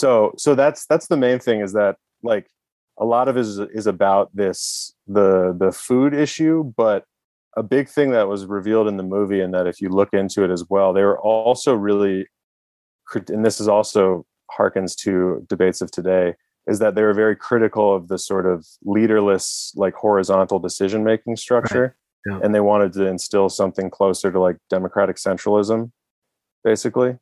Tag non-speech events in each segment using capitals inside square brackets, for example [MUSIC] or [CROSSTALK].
so so that's that's the main thing is that like a lot of it is is about this the the food issue but a big thing that was revealed in the movie and that if you look into it as well they were also really and this is also harkens to debates of today is that they were very critical of the sort of leaderless like horizontal decision making structure right. yeah. and they wanted to instill something closer to like democratic centralism basically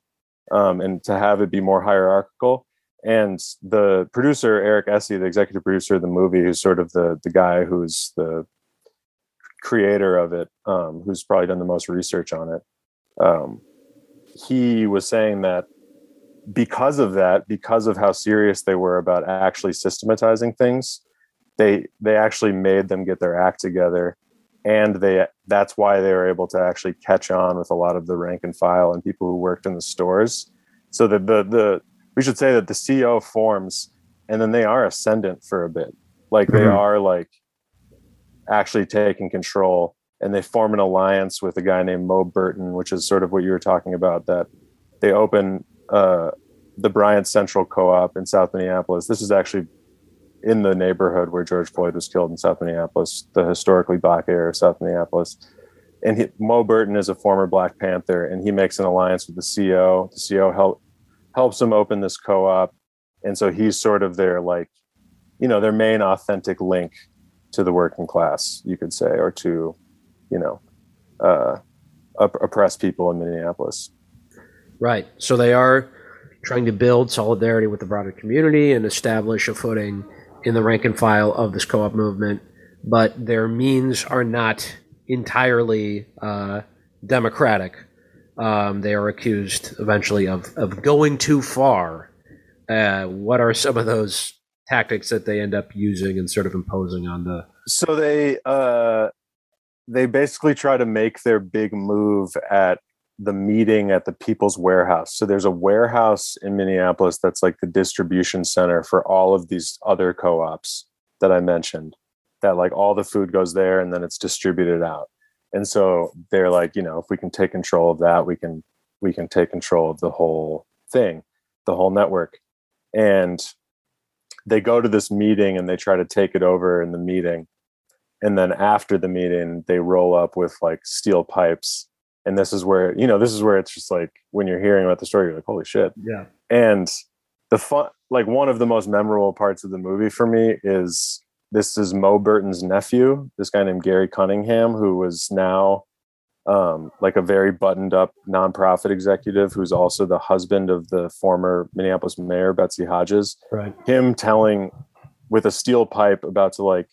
um, and to have it be more hierarchical and the producer Erik Esse the executive producer of the movie who's sort of the the guy who's the creator of it um, who's probably done the most research on it um, he was saying that because of that, because of how serious they were about actually systematizing things, they they actually made them get their act together, and they that's why they were able to actually catch on with a lot of the rank and file and people who worked in the stores. So that the the we should say that the CO forms, and then they are ascendant for a bit, like they mm-hmm. are like actually taking control, and they form an alliance with a guy named Mo Burton, which is sort of what you were talking about that they open uh, the Bryant Central Co-op in South Minneapolis. This is actually in the neighborhood where George Floyd was killed in South Minneapolis, the historically black area of South Minneapolis. And he, Mo Burton is a former Black Panther, and he makes an alliance with the CO. The CO help, helps him open this co-op, and so he's sort of their like, you know, their main authentic link to the working class, you could say, or to, you know, uh, oppressed people in Minneapolis. Right. So they are trying to build solidarity with the broader community and establish a footing in the rank and file of this co-op movement, but their means are not entirely uh, democratic. Um, they are accused eventually of, of going too far. Uh, what are some of those tactics that they end up using and sort of imposing on the? So they uh, they basically try to make their big move at the meeting at the People's Warehouse. So there's a warehouse in Minneapolis that's like the distribution center for all of these other co-ops that I mentioned. That like all the food goes there and then it's distributed out. And so they're like, you know, if we can take control of that, we can we can take control of the whole thing, the whole network. And they go to this meeting and they try to take it over in the meeting. And then after the meeting, they roll up with like steel pipes and this is where you know this is where it's just like when you're hearing about the story you're like holy shit yeah and the fun like one of the most memorable parts of the movie for me is this is mo burton's nephew this guy named gary cunningham who was now um, like a very buttoned up nonprofit executive who's also the husband of the former minneapolis mayor betsy hodges right him telling with a steel pipe about to like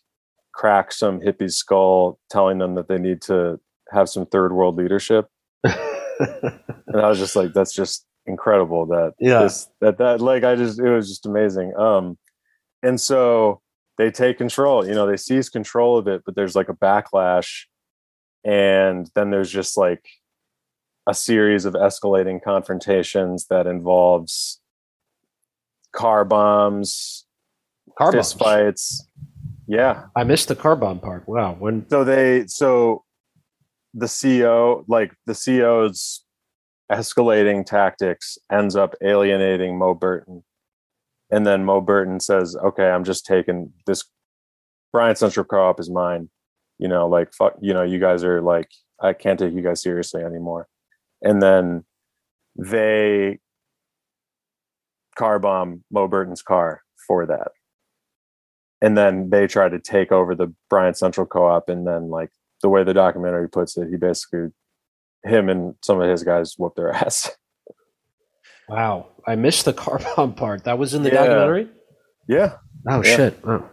crack some hippie's skull telling them that they need to have some third world leadership. [LAUGHS] and I was just like, that's just incredible that yeah this, that that like I just it was just amazing. Um and so they take control, you know, they seize control of it, but there's like a backlash and then there's just like a series of escalating confrontations that involves car bombs, car fist bombs. fights. Yeah. I missed the car bomb part. Wow. When so they so the CO, like the CO's escalating tactics ends up alienating Mo Burton. And then Mo Burton says, okay, I'm just taking this Bryant Central Co-op is mine. You know, like fuck, you know, you guys are like, I can't take you guys seriously anymore. And then they car bomb Mo Burton's car for that. And then they try to take over the Bryant Central Co-op and then like the way the documentary puts it, he basically him and some of his guys whoop their [LAUGHS] ass. Wow, I missed the [LAUGHS] car bomb part. That was in the yeah. documentary. Yeah. Oh yeah. shit. Oh.